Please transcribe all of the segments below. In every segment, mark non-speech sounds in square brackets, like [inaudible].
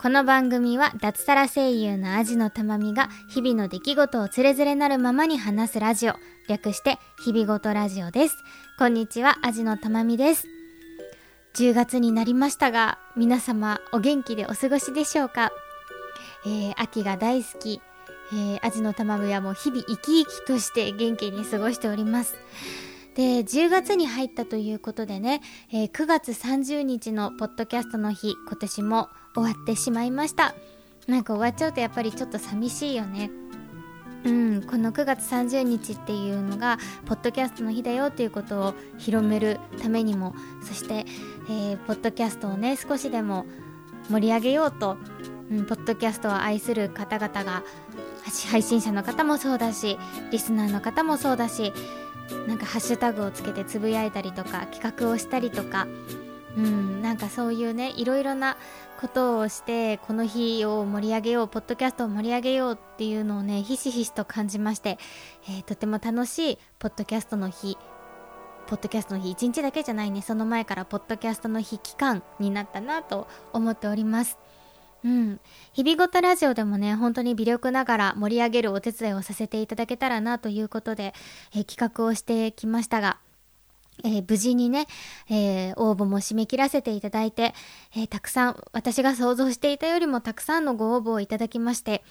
この番組は脱サラ声優のアジのたまみが日々の出来事をつれづれなるままに話すラジオ。略して日々ごとラジオです。こんにちはアジのたまみです。10月になりましたが皆様お元気でお過ごしでしょうか、えー、秋が大好き、えー、アジのたまみはもう日々生き生きとして元気に過ごしております。で10月に入ったということでね、えー、9月30日のポッドキャストの日今年も終わってしまいました。なんか終わっちゃうとやっぱりちょっと寂しいよね。うん、この9月30日っていうのがポッドキャストの日だよっていうことを広めるためにもそして、えー、ポッドキャストをね少しでも盛り上げようと、うん、ポッドキャストを愛する方々が配信者の方もそうだしリスナーの方もそうだしなんかハッシュタグをつけてつぶやいたりとか企画をしたりとか。うんなんかそういうねいろいろなことをしてこの日を盛り上げようポッドキャストを盛り上げようっていうのをねひしひしと感じまして、えー、とても楽しいポッドキャストの日。ポッドキャストの日1日だけじゃないねその前からポッドキャストの日期間になったなと思っております。うん。日々ごとラジオでもね、本当に微力ながら盛り上げるお手伝いをさせていただけたらなということで、えー、企画をしてきましたが、えー、無事にね、えー、応募も締め切らせていただいて、えたくさん、私が想像していたよりもたくさんのご応募をいただきまして、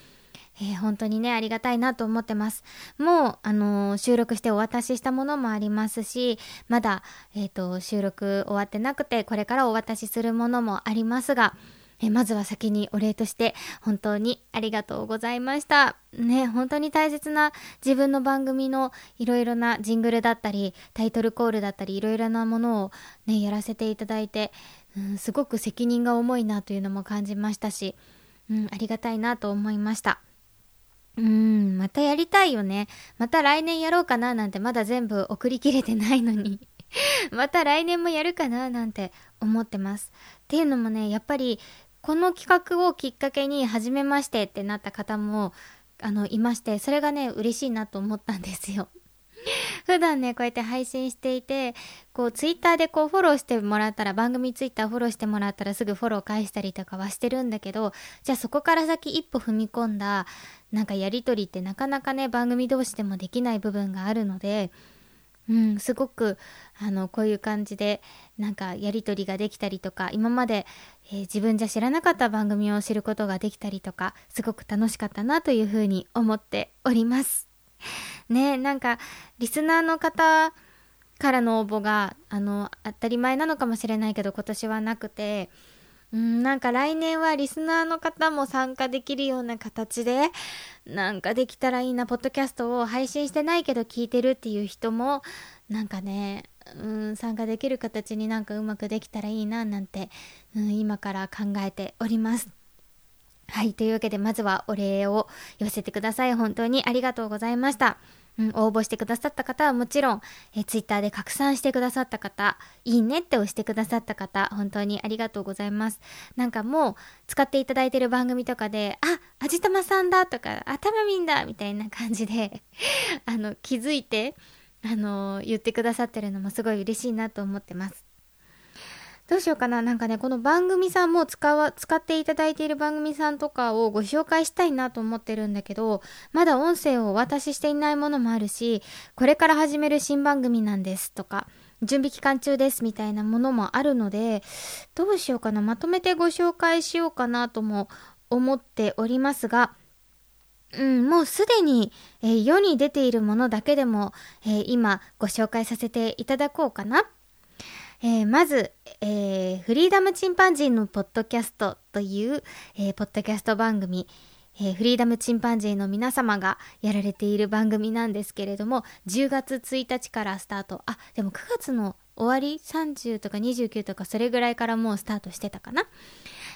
え本当にね、ありがたいなと思ってます。もう、あの収録してお渡ししたものもありますし、まだ、えっ、と、収録終わってなくて、これからお渡しするものもありますが、えまずは先にお礼として本当にありがとうございました。ね、本当に大切な自分の番組のいろいろなジングルだったり、タイトルコールだったり、いろいろなものをね、やらせていただいて、うん、すごく責任が重いなというのも感じましたし、うん、ありがたいなと思いました。うん、またやりたいよね。また来年やろうかななんてまだ全部送り切れてないのに [laughs] また来年もやるかななんて思ってます。っていうのもね、やっぱりこの企画をきっかけに初めましてってなった方もあのいましてそれがね嬉しいなと思ったんですよ。[laughs] 普段ねこうやって配信していてこうツイッターでこうフォローしてもらったら番組ツイッターフォローしてもらったらすぐフォロー返したりとかはしてるんだけどじゃあそこから先一歩踏み込んだなんかやり取りってなかなかね番組同士でもできない部分があるのでうん、すごくあのこういう感じでなんかやり取りができたりとか今まで、えー、自分じゃ知らなかった番組を知ることができたりとかすごく楽しかったなというふうに思っております。[laughs] ねなんかリスナーの方からの応募があの当たり前なのかもしれないけど今年はなくてうん、なんか来年はリスナーの方も参加できるような形で、なんかできたらいいな、ポッドキャストを配信してないけど聞いてるっていう人も、なんかね、うん、参加できる形になんかうまくできたらいいな、なんて、うん、今から考えております。はい、というわけでまずはお礼を寄せてください。本当にありがとうございました。うん、応募してくださった方はもちろん、えー、ツイッターで拡散してくださった方、いいねって押してくださった方、本当にありがとうございます。なんかもう、使っていただいてる番組とかで、あ、あじたまさんだとか、あたまみんだみたいな感じで [laughs] あの、気づいて、あの、言ってくださってるのもすごい嬉しいなと思ってます。どうしようかななんかね、この番組さんも使わ、使っていただいている番組さんとかをご紹介したいなと思ってるんだけど、まだ音声をお渡ししていないものもあるし、これから始める新番組なんですとか、準備期間中ですみたいなものもあるので、どうしようかなまとめてご紹介しようかなとも思っておりますが、うん、もうすでに、えー、世に出ているものだけでも、えー、今ご紹介させていただこうかな。えー、まず、えー、フリーダムチンパンジーのポッドキャストという、えー、ポッドキャスト番組、えー、フリーダムチンパンジーの皆様がやられている番組なんですけれども、10月1日からスタート。あ、でも9月の終わり ?30 とか29とかそれぐらいからもうスタートしてたかな。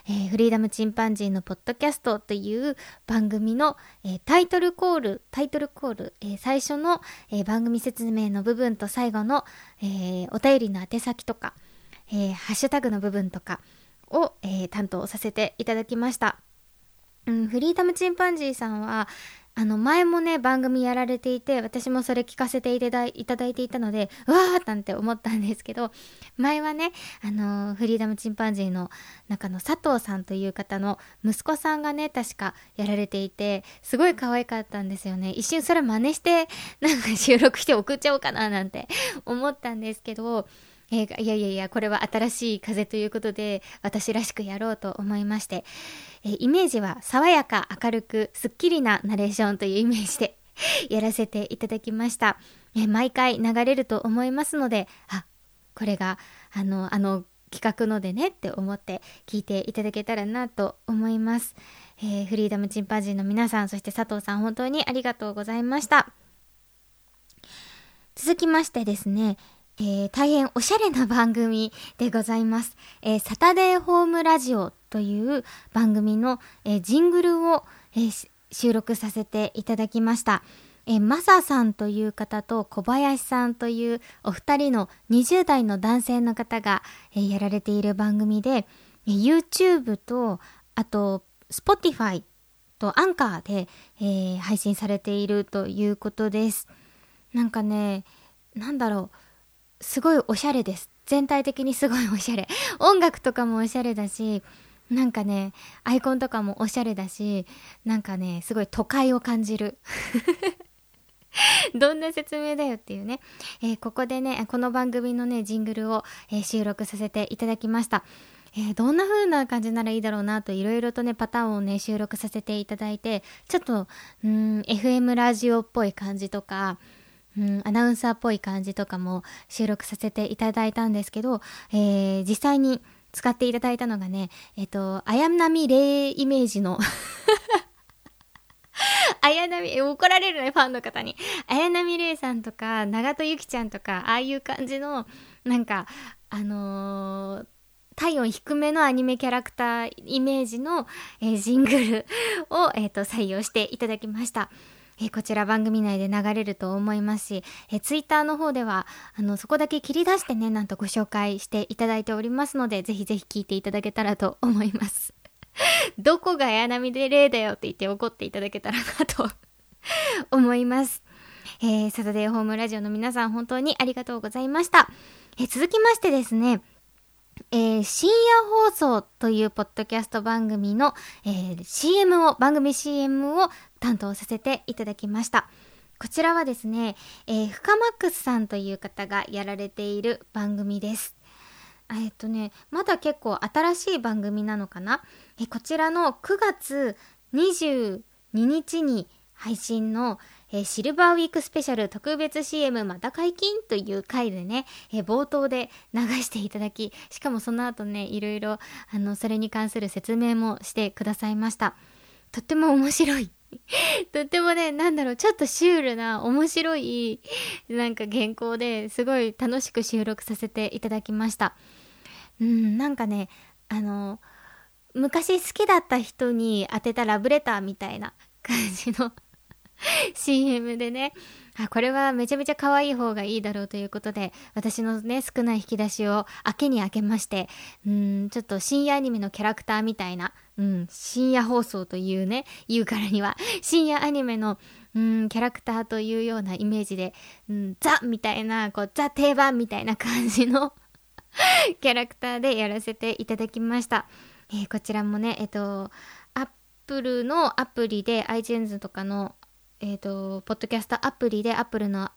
えー、フリーダムチンパンジーのポッドキャストという番組の、えー、タイトルコール、タイトルコール、えー、最初の、え番組説明の部分と最後の、えお便りの宛先とか、えハッシュタグの部分とかを、え担当させていただきました。うん、フリーダムチンパンジーさんは、あの前もね番組やられていて私もそれ聞かせていただいていたのでうわーなんて思ったんですけど前はねあのフリーダムチンパンジーの中の佐藤さんという方の息子さんがね確かやられていてすごい可愛かったんですよね。一瞬それ真似してなんか収録して送っちゃおうかななんて思ったんですけどえー、いやいやいや、これは新しい風ということで、私らしくやろうと思いまして、え、イメージは爽やか、明るく、すっきりなナレーションというイメージで [laughs] やらせていただきました。え、毎回流れると思いますので、あ、これが、あの、あの、企画のでねって思って聞いていただけたらなと思います。えー、フリーダムチンパンジーの皆さん、そして佐藤さん本当にありがとうございました。続きましてですね、えー、大変おしゃれな番組でございます。えー、サタデーホームラジオという番組の、えー、ジングルを、え収録させていただきました。えマサさんという方と小林さんというお二人の20代の男性の方が、えやられている番組で、え YouTube とあと Spotify とアンカーで、え配信されているということです。なんかね、なんだろう。すごいおしゃれです。全体的にすごいおしゃれ。[laughs] 音楽とかもおしゃれだし、なんかね、アイコンとかもおしゃれだし、なんかね、すごい都会を感じる。[laughs] どんな説明だよっていうね、えー、ここでね、この番組のね、ジングルを、えー、収録させていただきました。えー、どんな風な感じならいいだろうなといろいろとね、パターンをね、収録させていただいて、ちょっと、うん、FM ラジオっぽい感じとか、うん、アナウンサーっぽい感じとかも収録させていただいたんですけど、えー、実際に使っていただいたのがね、えっ、と、綾波レイイメージの [laughs] 綾波、怒られるね、ファンの方に。綾波レイさんとか、長戸ゆきちゃんとか、ああいう感じの、なんか、あのー、体温低めのアニメキャラクターイメージの、えー、ジングルを、えーと採用していただきました。え、こちら番組内で流れると思いますし、え、ツイッターの方では、あの、そこだけ切り出してね、なんとご紹介していただいておりますので、ぜひぜひ聞いていただけたらと思います。[laughs] どこが綾波で例だよって言って怒っていただけたらなと [laughs] 思います。えー、サタデーホームラジオの皆さん本当にありがとうございました。えー、続きましてですね、えー、深夜放送というポッドキャスト番組の、えー、CM を、番組 CM を担当させていただきました。こちらはですね、えー、フカマックスさんという方がやられている番組です。えっとね、まだ結構新しい番組なのかな？えこちらの9月22日に配信の、え、シルバーウィークスペシャル特別 CM また解禁という回でね、え、冒頭で流していただき、しかもその後ね、いろいろ、あの、それに関する説明もしてくださいました。とっても面白い。[laughs] とってもね、なんだろう、ちょっとシュールな、面白い、なんか原稿ですごい楽しく収録させていただきました。うん、なんかね、あの、昔好きだった人に当てたラブレターみたいな感じの CM でね、あ、これはめちゃめちゃ可愛い方がいいだろうということで、私のね、少ない引き出しを明けに開けまして、うん、ちょっと深夜アニメのキャラクターみたいな、うん、深夜放送というね、言うからには、[laughs] 深夜アニメの、うん、キャラクターというようなイメージで、うん、ザみたいな、こう、ザ定番みたいな感じの [laughs] キャラクターでやらせていただきました。えー、こちらもね、えっと、アップルのアプリで iTunes とかのえっ、ー、と、ポッドキャストアプリで、アップルの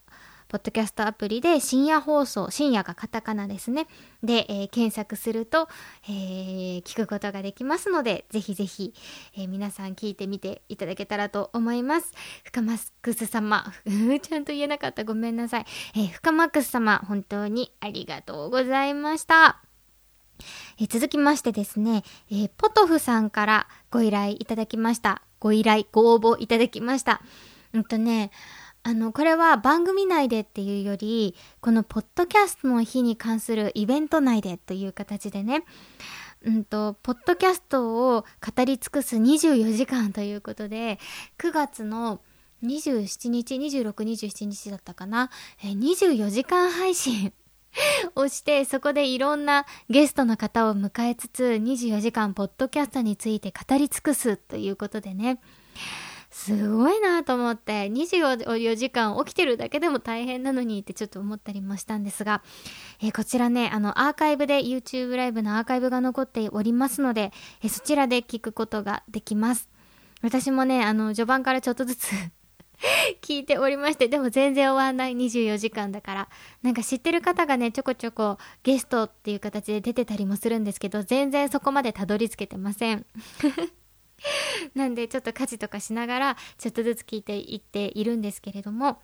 ポッドキャストアプリで深夜放送、深夜がカタカナですね。で、えー、検索すると、えー、聞くことができますので、ぜひぜひ、えー、皆さん聞いてみていただけたらと思います。深マックス様、[laughs] ちゃんと言えなかったごめんなさい。えー、深マックス様、本当にありがとうございました。え続きましてですね、えポトフさんからご依頼いただきました。ご依頼、ご応募いただきました。うんとね、あの、これは番組内でっていうより、このポッドキャストの日に関するイベント内でという形でね、うんと、ポッドキャストを語り尽くす24時間ということで、9月の27日、26、27日だったかな、え24時間配信 [laughs] をして、そこでいろんなゲストの方を迎えつつ、24時間ポッドキャストについて語り尽くすということでね、すごいなと思って24時間起きてるだけでも大変なのにってちょっと思ったりもしたんですが、えー、こちらねあのアーカイブで YouTube ライブのアーカイブが残っておりますので、えー、そちらで聞くことができます。私もねあの序盤からちょっとずつ [laughs] 聞いておりましてでも全然終わんない24時間だからなんか知ってる方がねちょこちょこゲストっていう形で出てたりもするんですけど全然そこまでたどり着けてません。[laughs] なんでちょっと家事とかしながらちょっとずつ聞いていっているんですけれども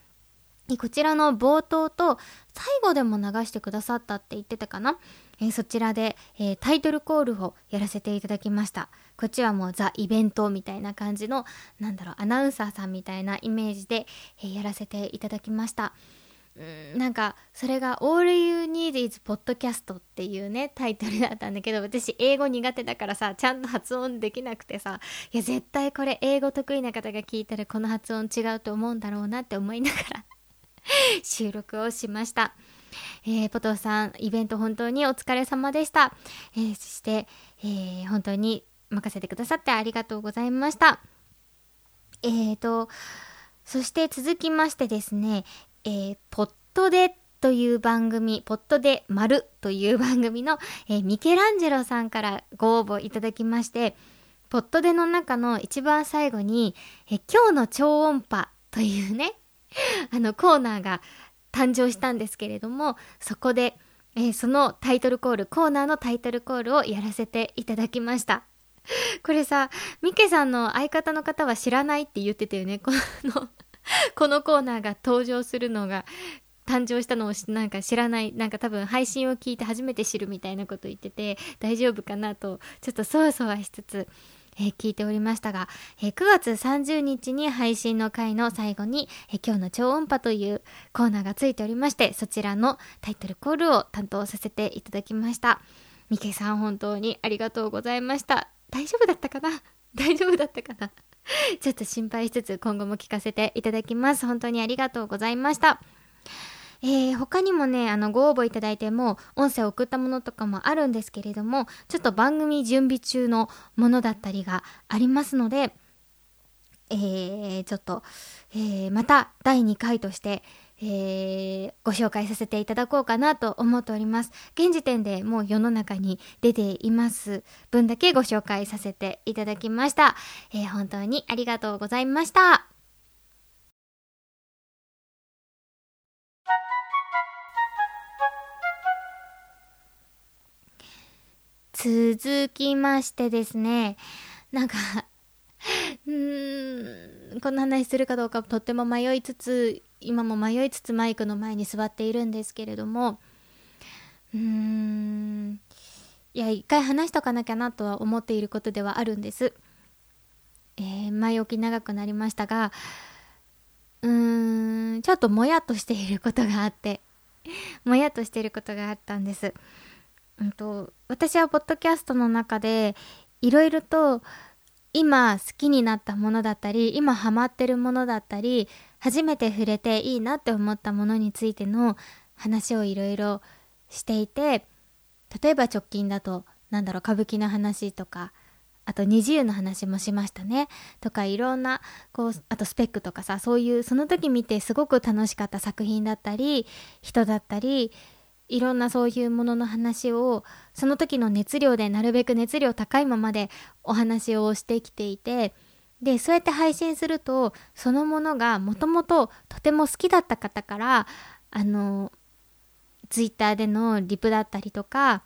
こちらの冒頭と最後でも流してくださったって言ってたかな、えー、そちらで、えー、タイトルコールをやらせていただきました。こっちはもうザ・イベントみたいな感じのなんだろうアナウンサーさんみたいなイメージで、えー、やらせていただきました。なんかそれが「All You Need is Podcast」っていうねタイトルだったんだけど私英語苦手だからさちゃんと発音できなくてさいや絶対これ英語得意な方が聞いたらこの発音違うと思うんだろうなって思いながら [laughs] 収録をしました。えー、ポトフさん、イベント本当にお疲れ様でした。えー、そして、えー、本当に任せてくださってありがとうございました。えーと、そして続きましてですね、えー、ポットでという番組、ポットで丸という番組の、えー、ミケランジェロさんからご応募いただきまして、ポットでの中の一番最後に、えー、今日の超音波というね、[laughs] あのコーナーが誕生したんですけれども、そこで、えー、そのタイトルコール、コーナーのタイトルコールをやらせていただきました。これさ、ミケさんの相方の方は知らないって言ってたよね。この [laughs] このコーナーが登場するのが誕生したのをなんか知らないなんか多分配信を聞いて初めて知るみたいなこと言ってて大丈夫かなとちょっとそわそわしつつ、えー、聞いておりましたが、えー、9月30日に配信の回の最後に、えー、今日の超音波というコーナーがついておりましてそちらのタイトルコールを担当させていただきました。ミケさん本当にありがとうございました。大丈夫だったかな？大丈夫だったかな？[laughs] ちょっと心配しつつ今後も聞かせていただきます。本当にありがとうございました。えー、他にもね、あの、ご応募いただいても、音声を送ったものとかもあるんですけれども、ちょっと番組準備中のものだったりがありますので、えー、ちょっと、えー、また第2回として、えー、ご紹介させていただこうかなと思っております。現時点でもう世の中に出ています分だけご紹介させていただきました。えー、本当にありがとうございました。続きましてですね、なんか [laughs] うーん、この話するかどうかとっても迷いつつ今も迷いつつマイクの前に座っているんですけれどもうーんいや一回話しとかなきゃなとは思っていることではあるんです。えー、前置き長くなりましたがうーんちょっともやっとしていることがあってもやっとしていることがあったんです。うんと私はポッドキャストの中でいろいろと今好きになったものだったり今ハマってるものだったり初めて触れていいなって思ったものについての話をいろいろしていて例えば直近だとなんだろう歌舞伎の話とかあと二自由の話もしましたね。とかいろんなこうあとスペックとかさそういうその時見てすごく楽しかった作品だったり人だったりいろんなそういうものの話をその時の熱量でなるべく熱量高いままでお話をしてきていてでそうやって配信するとそのものがもともととても好きだった方からあのツイッターでのリプだったりとか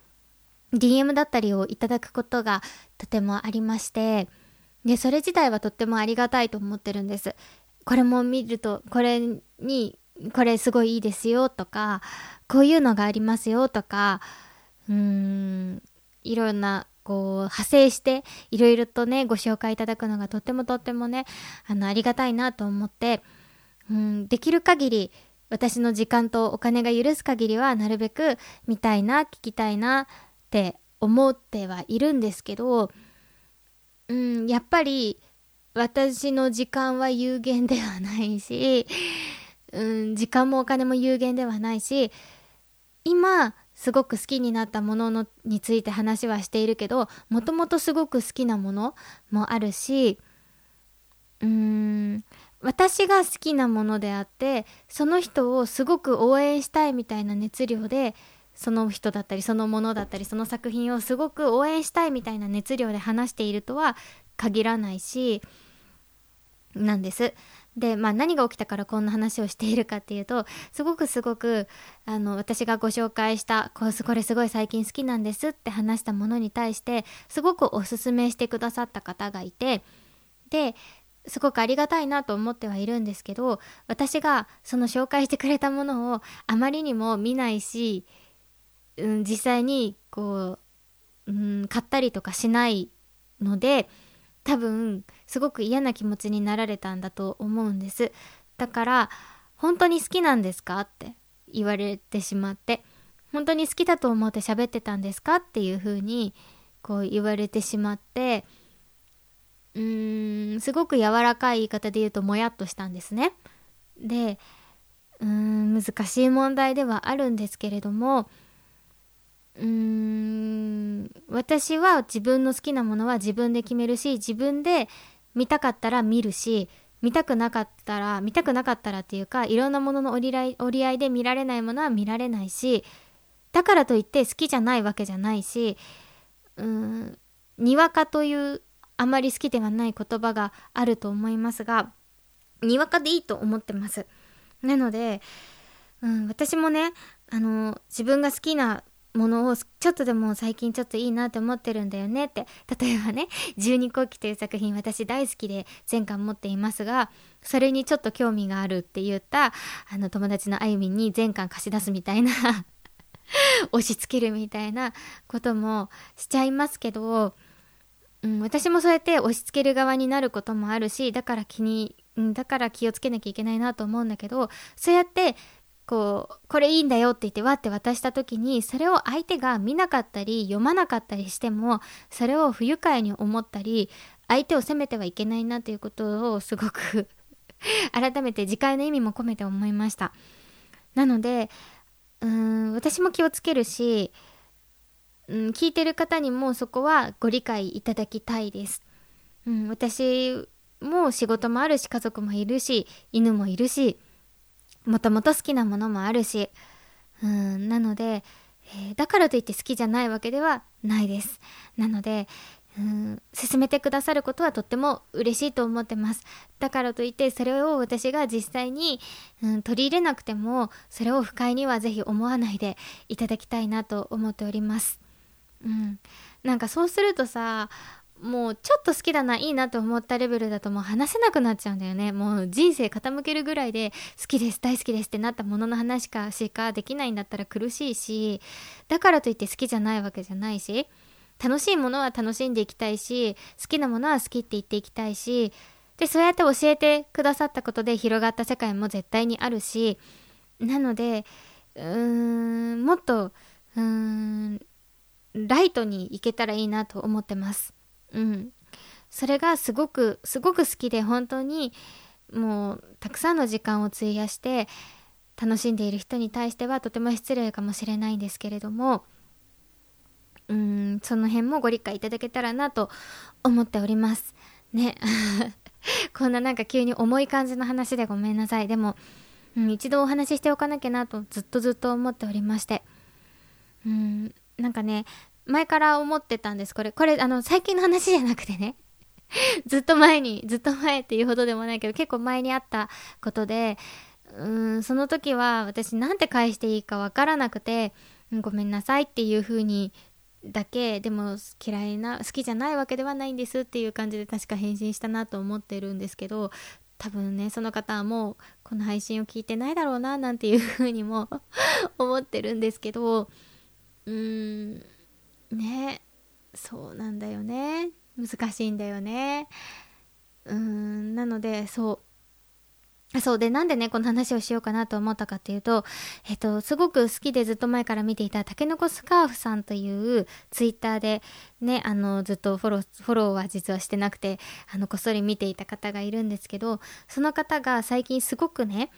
DM だったりをいただくことがとてもありましてでそれ自体はとってもありがたいと思ってるんです。これも見るとこれにこれすごいいいですよとかこういうのがありますよとかうーんいろんなこう派生していろいろとねご紹介いただくのがとってもとってもねあのありがたいなと思ってうんできる限り私の時間とお金が許す限りはなるべく見たいな聞きたいなって思ってはいるんですけどうんやっぱり私の時間は有限ではないし、うん、時間もお金も有限ではないし今すごく好きになったもののについて話はしているけどもともとすごく好きなものもあるしうーん私が好きなものであってその人をすごく応援したいみたいな熱量でその人だったりそのものだったりその作品をすごく応援したいみたいな熱量で話しているとは限らないしなんです。で、まあ、何が起きたからこんな話をしているかっていうとすごくすごくあの私がご紹介したこれすごい最近好きなんですって話したものに対してすごくおすすめしてくださった方がいてですごくありがたいなと思ってはいるんですけど私がその紹介してくれたものをあまりにも見ないし、うん、実際にこう、うん、買ったりとかしないので多分すごく嫌な気持ちになられたんだと思うんです。だから本当に好きなんですかって言われてしまって。本当に好きだと思って喋ってたんですかっていう風にこう言われてしまって。うーんすごく柔らかい言い方で言うともやっとしたんですね。でうーん難しい問題ではあるんですけれどもうーん私は自分の好きなものは自分で決めるし自分で見たかったら見るし見たくなかったら見たくなかったらっていうかいろんなものの折り合い折り合いで見られないものは見られないしだからといって好きじゃないわけじゃないしうーんにわかというあまり好きではない言葉があると思いますがにわかでいいと思ってます。なので、うん、私もねあの自分が好きなものをちょっとでも最近ちょっといいなって思ってるんだよねって例えばね「十二国旗」という作品私大好きで全巻持っていますがそれにちょっと興味があるって言ったあの友達のあゆみに全巻貸し出すみたいな押し付けるみたいなこともしちゃいますけど、うん、私もそうやって押し付ける側になることもあるしだから気にだから気をつけなきゃいけないなと思うんだけどそうやってこう、これいいんだよって言ってわって渡した時に、それを相手が見なかったり読まなかったりしても、それを不愉快に思ったり、相手を責めてはいけないなということをすごく [laughs] 改めて次回の意味も込めて思いました。なので、うーん、私も気をつけるし、うん、聞いてる方にもそこはご理解いただきたいです。うん、私も仕事もあるし、家族もいるし、犬もいるし、もともと好きなものもあるし、うん、なので、えー、だからといって好きじゃないわけではないです。なので、うん、進めてくださることはとっても嬉しいと思ってます。だからといってそれを私が実際に、うん、取り入れなくてもそれを不快にはぜひ思わないでいただきたいなと思っております。うん、なんかそうするとさもうちょっと好きだないいなと思ったレベルだともう話せなくなっちゃうんだよねもう人生傾けるぐらいで好きです大好きですってなったものの話かしかできないんだったら苦しいしだからといって好きじゃないわけじゃないし楽しいものは楽しんでいきたいし好きなものは好きって言っていきたいしでそうやって教えてくださったことで広がった世界も絶対にあるしなのでうーんもっとうーんライトにいけたらいいなと思ってます。うん、それがすごくすごく好きで本当にもうたくさんの時間を費やして楽しんでいる人に対してはとても失礼かもしれないんですけれどもうんその辺もご理解いただけたらなと思っております。ね。[laughs] こんななんか急に重い感じの話でごめんなさい。でも、うん、一度お話ししておかなきゃなとずっとずっと思っておりまして。うんなんかね前から思ってたんです。これ、これ、あの、最近の話じゃなくてね。[laughs] ずっと前に、ずっと前っていうほどでもないけど、結構前にあったことで、うん、その時は私なんて返していいかわからなくて、うん、ごめんなさいっていう風にだけ、でも嫌いな、好きじゃないわけではないんですっていう感じで確か返信したなと思ってるんですけど、多分ね、その方はもうこの配信を聞いてないだろうな、なんていう風にも [laughs] 思ってるんですけど、うーん、ね。そうなんだよね。難しいんだよね。うーんなのでそう。そう。でなんでねこの話をしようかなと思ったかっていうとえっとすごく好きでずっと前から見ていたたけのこスカーフさんというツイッターでねあのずっとフォローフォローは実はしてなくてあのこっそり見ていた方がいるんですけどその方が最近すごくね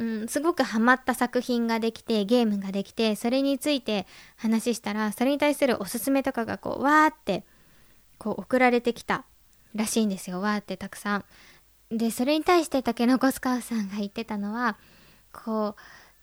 うん、すごくハマった作品ができてゲームができてそれについて話したらそれに対するおすすめとかがこうわーってこう送られてきたらしいんですよわーってたくさん。でそれに対して竹の子スカウさんが言ってたのはこう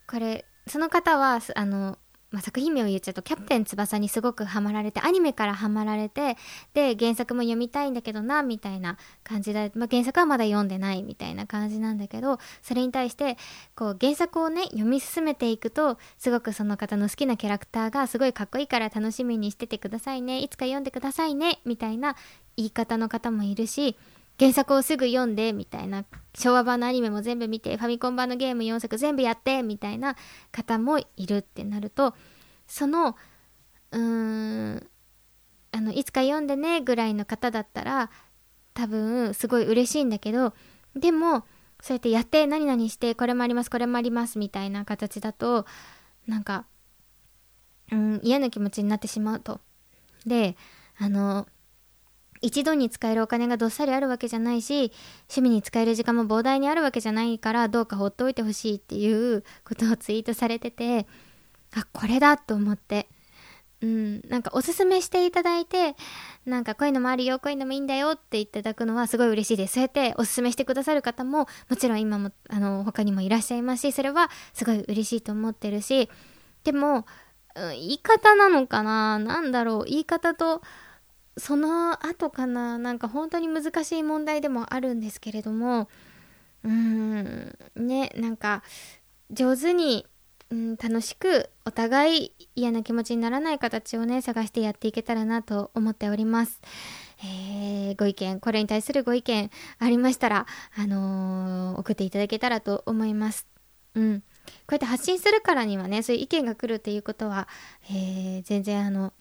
これその方はあのまあ、作品名を言っちゃうと「キャプテン翼」にすごくハマられてアニメからハマられてで原作も読みたいんだけどなみたいな感じで、まあ、原作はまだ読んでないみたいな感じなんだけどそれに対してこう原作をね読み進めていくとすごくその方の好きなキャラクターがすごいかっこいいから楽しみにしててくださいねいつか読んでくださいねみたいな言い方の方もいるし原作をすぐ読んでみたいな昭和版のアニメも全部見てファミコン版のゲーム4作全部やってみたいな方もいるってなるとそのうーんあのいつか読んでねぐらいの方だったら多分すごい嬉しいんだけどでもそうやってやって何々してこれもありますこれもありますみたいな形だとなんか、うん、嫌な気持ちになってしまうと。であの一度に使えるお金がどっさりあるわけじゃないし趣味に使える時間も膨大にあるわけじゃないからどうか放っておいてほしいっていうことをツイートされててあこれだと思って。うんなんかおすすめしていただいてなんかこういうのもあるよこういうのもいいんだよっていただくのはすごい嬉しいです。そうやっておすすめしてくださる方ももちろん今もあの他にもいらっしゃいますしそれはすごい嬉しいと思ってるしでも、うん、言い方なのかな？何だろう？言い方とその後かななんか本当に難しい問題でもあるんですけれどもうーんねなんか上手に、うん、楽しくお互い嫌な気持ちにならない形をね探してやっていけたらなと思っております。えー、ご意見これに対するご意見ありましたら、あのー、送っていただけたらと思います。うん、こうやって発信するからにはねそういう意見が来るっていうことは、えー、全然あの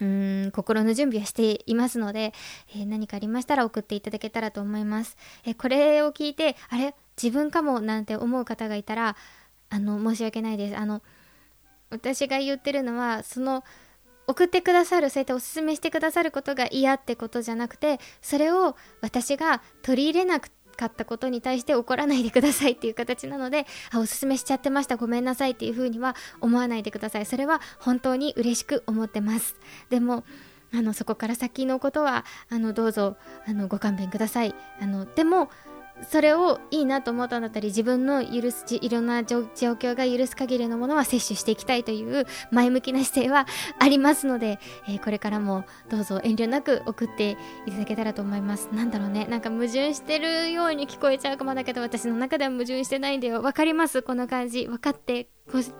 うん心の準備はしていますので、えー、何かありましたら送っていただけたらと思います。えー、これを聞いてあれ？自分かも？なんて思う方がいたらあの申し訳ないです。あの私が言ってるのはその送ってくださるそうやっておすすめしてくださることが嫌ってことじゃなくてそれを私が取り入れなくかったことに対して怒らないでくださいっていう形なのであおすすめしちゃってましたごめんなさいっていう風には思わないでください。それは本当に嬉しく思ってます。でもあのそこから先のことはあのどうぞあのご勘弁ください。あのでもそれをいいなと思ったんだったり自分の許すいろんな状況が許す限りのものは摂取していきたいという前向きな姿勢はありますので、えー、これからもどうぞ遠慮なく送っていただけたらと思います。なんだろうね。なんか矛盾してるように聞こえちゃうかもだけど私の中では矛盾してないんだよ。わかります。この感じ。分かって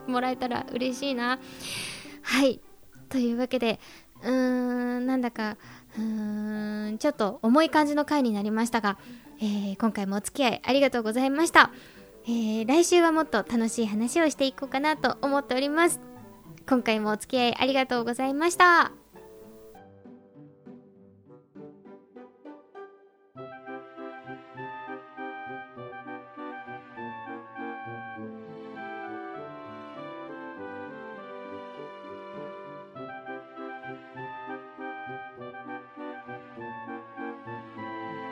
もらえたら嬉しいな。はい。というわけでうーんなんだかうーんちょっと重い感じの回になりましたがえー、今回もお付き合いありがとうございました、えー、来週はもっと楽しい話をしていこうかなと思っております。今回もお付き合いありがとうございました。